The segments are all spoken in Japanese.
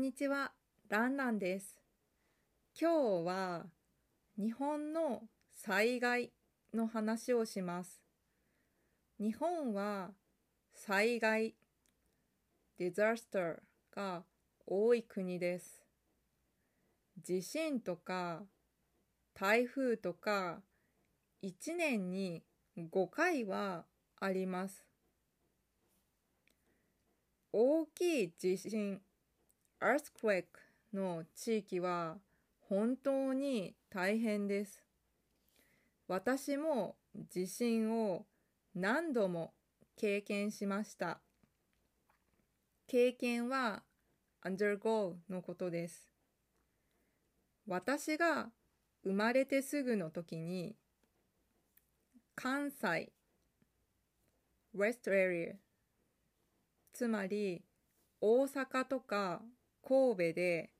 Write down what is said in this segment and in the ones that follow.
んにちは、ランランです。今日は日本の災害の話をします。日本は災害、ディザスターが多い国です。地震とか台風とか1年に5回はあります。大きい地震 earthquake の地域は本当に大変です。私も地震を何度も経験しました。経験は undergo のことです。私が生まれてすぐの時に関西 West Area つまり大阪とか神戸で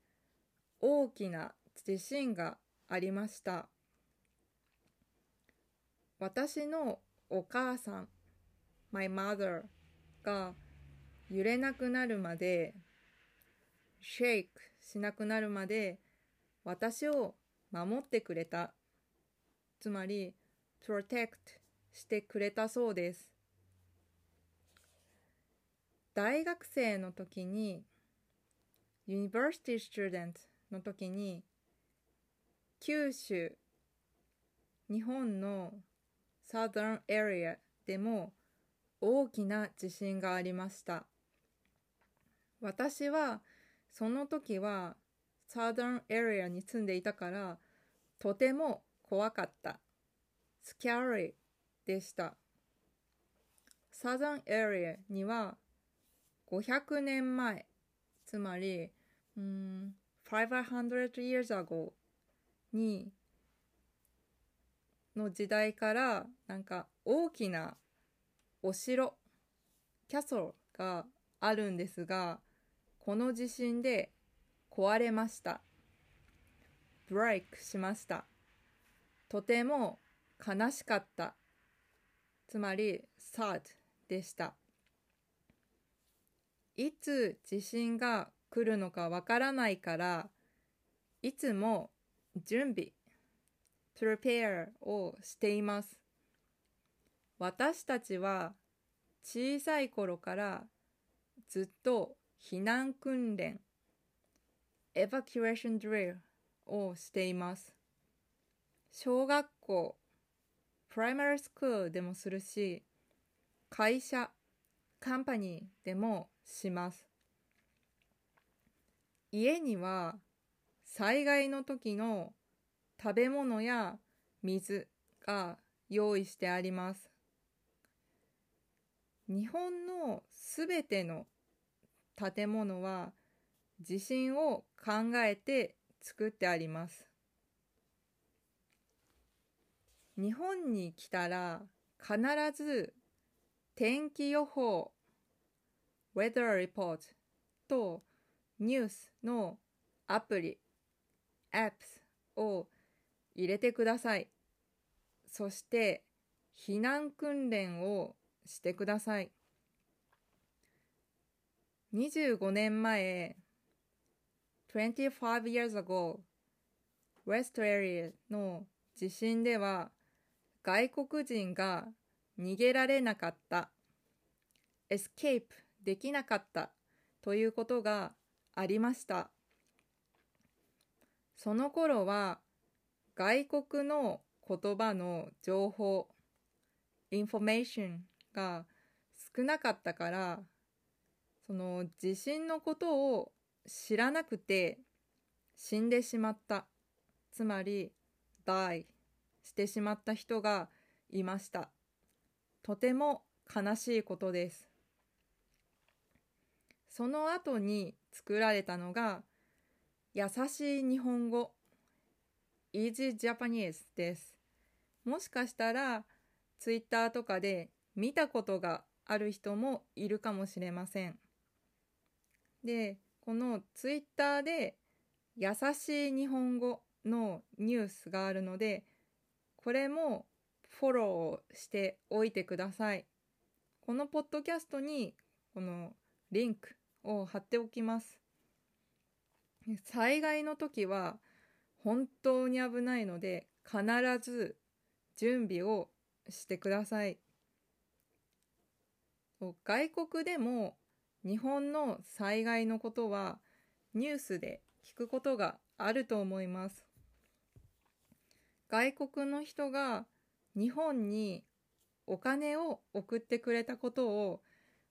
大きな地震がありました。私のお母さん my mother が揺れなくなるまでシェイクしなくなるまで私を守ってくれた。つまり protect してくれたそうです。大学生の時に University student の時に九州日本の Southern area でも大きな地震がありました私はその時は Southern area に住んでいたからとても怖かった scary でした Southern area には500年前つまりうん500 years ago にの時代からなんか大きなお城キャソルがあるんですがこの地震で壊れました。ブレイクしました。とても悲しかった。つまり sad でした。いつ地震が来るのかわからないからいつも準備 prepare をしています。私たちは小さい頃からずっと避難訓練 evacuation drill をしています。小学校 primary school でもするし会社カンパニーでもします。家には災害の時の食べ物や水が用意してあります。日本のすべての建物は地震を考えて作ってあります。日本に来たら必ず天気予報 Weather Report とニュースのアプリ Apps を入れてください。そして避難訓練をしてください。25年前25 years ago West Area の地震では外国人が逃げられなかった。escape できなかった。ということがありました。その頃は外国の言葉の情報インフォメーションが少なかったからその地震のことを知らなくて死んでしまった。つまり die してしまった人がいました。とても悲しいことです。その後に作られたのが優しい日本語 Easy Japanese です。もしかしたらツイッターとかで見たことがある人もいるかもしれません。でこのツイッターで優しい日本語のニュースがあるのでこれもフォローをしておいてくださいこのポッドキャストにこのリンクを貼っておきます災害の時は本当に危ないので必ず準備をしてください。外国でも日本の災害のことはニュースで聞くことがあると思います。外国の人が日本にお金を送ってくれたことを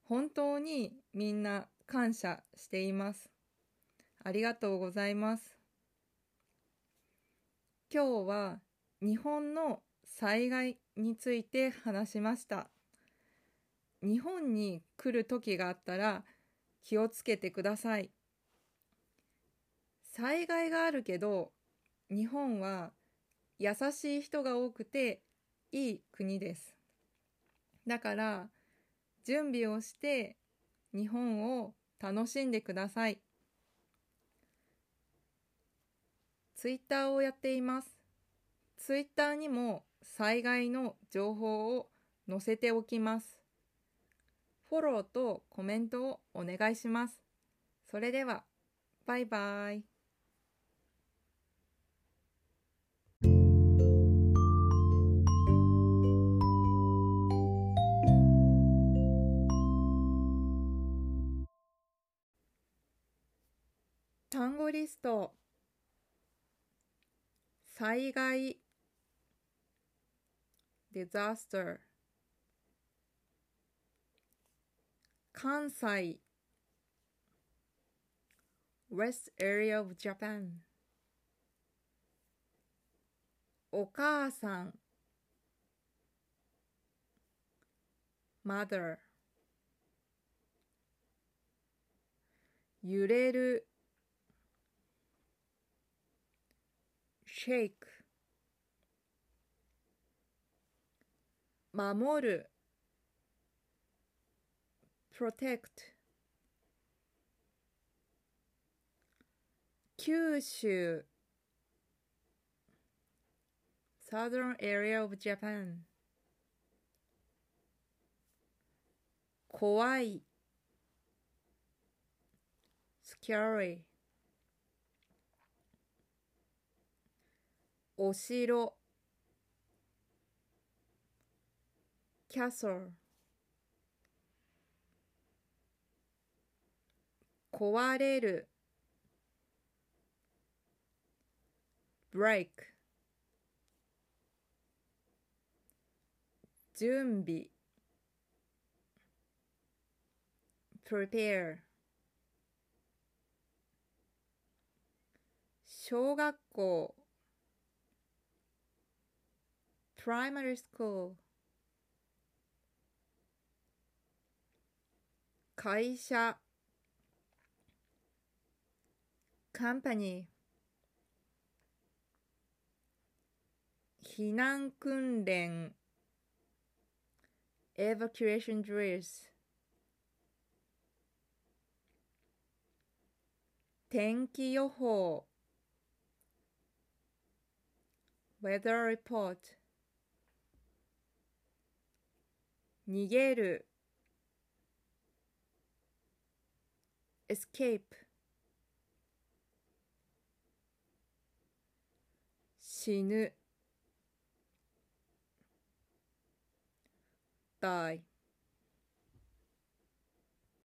本当にみんな感謝しています。ありがとうございます。今日は日本の災害について話しました。日本に来る時があったら気をつけてください。災害があるけど日本は優しい人が多くていい国です。だから準備をして日本を楽しんでください。ツイッターをやっています。ツイッターにも災害の情報を載せておきます。フォローとコメントをお願いします。それでは、バイバイ。単語リスト災害 disaster 関西 West area of Japan お母さん mother 揺れる shake 守る protect 九州 southern area of Japan 怖い scary お城。キャソル壊れる。ブレイク準備。prepare 小学校。primary school 会社 company 避難訓練 evacuation drills 天気予報 weather report 逃げる escape 死ぬ die